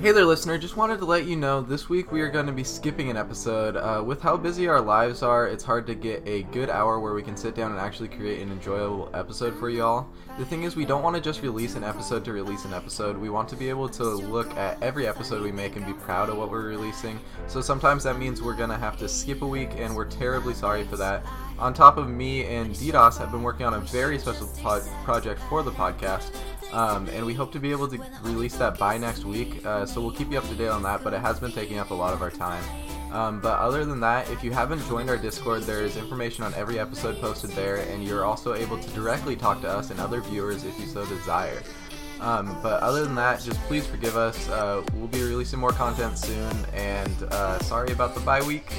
Hey there, listener. Just wanted to let you know this week we are going to be skipping an episode. Uh, with how busy our lives are, it's hard to get a good hour where we can sit down and actually create an enjoyable episode for y'all. The thing is, we don't want to just release an episode to release an episode. We want to be able to look at every episode we make and be proud of what we're releasing. So sometimes that means we're going to have to skip a week, and we're terribly sorry for that. On top of me and DDoS have been working on a very special pod- project for the podcast. Um, and we hope to be able to release that by next week. Uh, so we'll keep you up to date on that, but it has been taking up a lot of our time. Um, but other than that, if you haven't joined our Discord, there is information on every episode posted there, and you're also able to directly talk to us and other viewers if you so desire. Um, but other than that, just please forgive us. Uh, we'll be releasing more content soon, and uh, sorry about the bye week.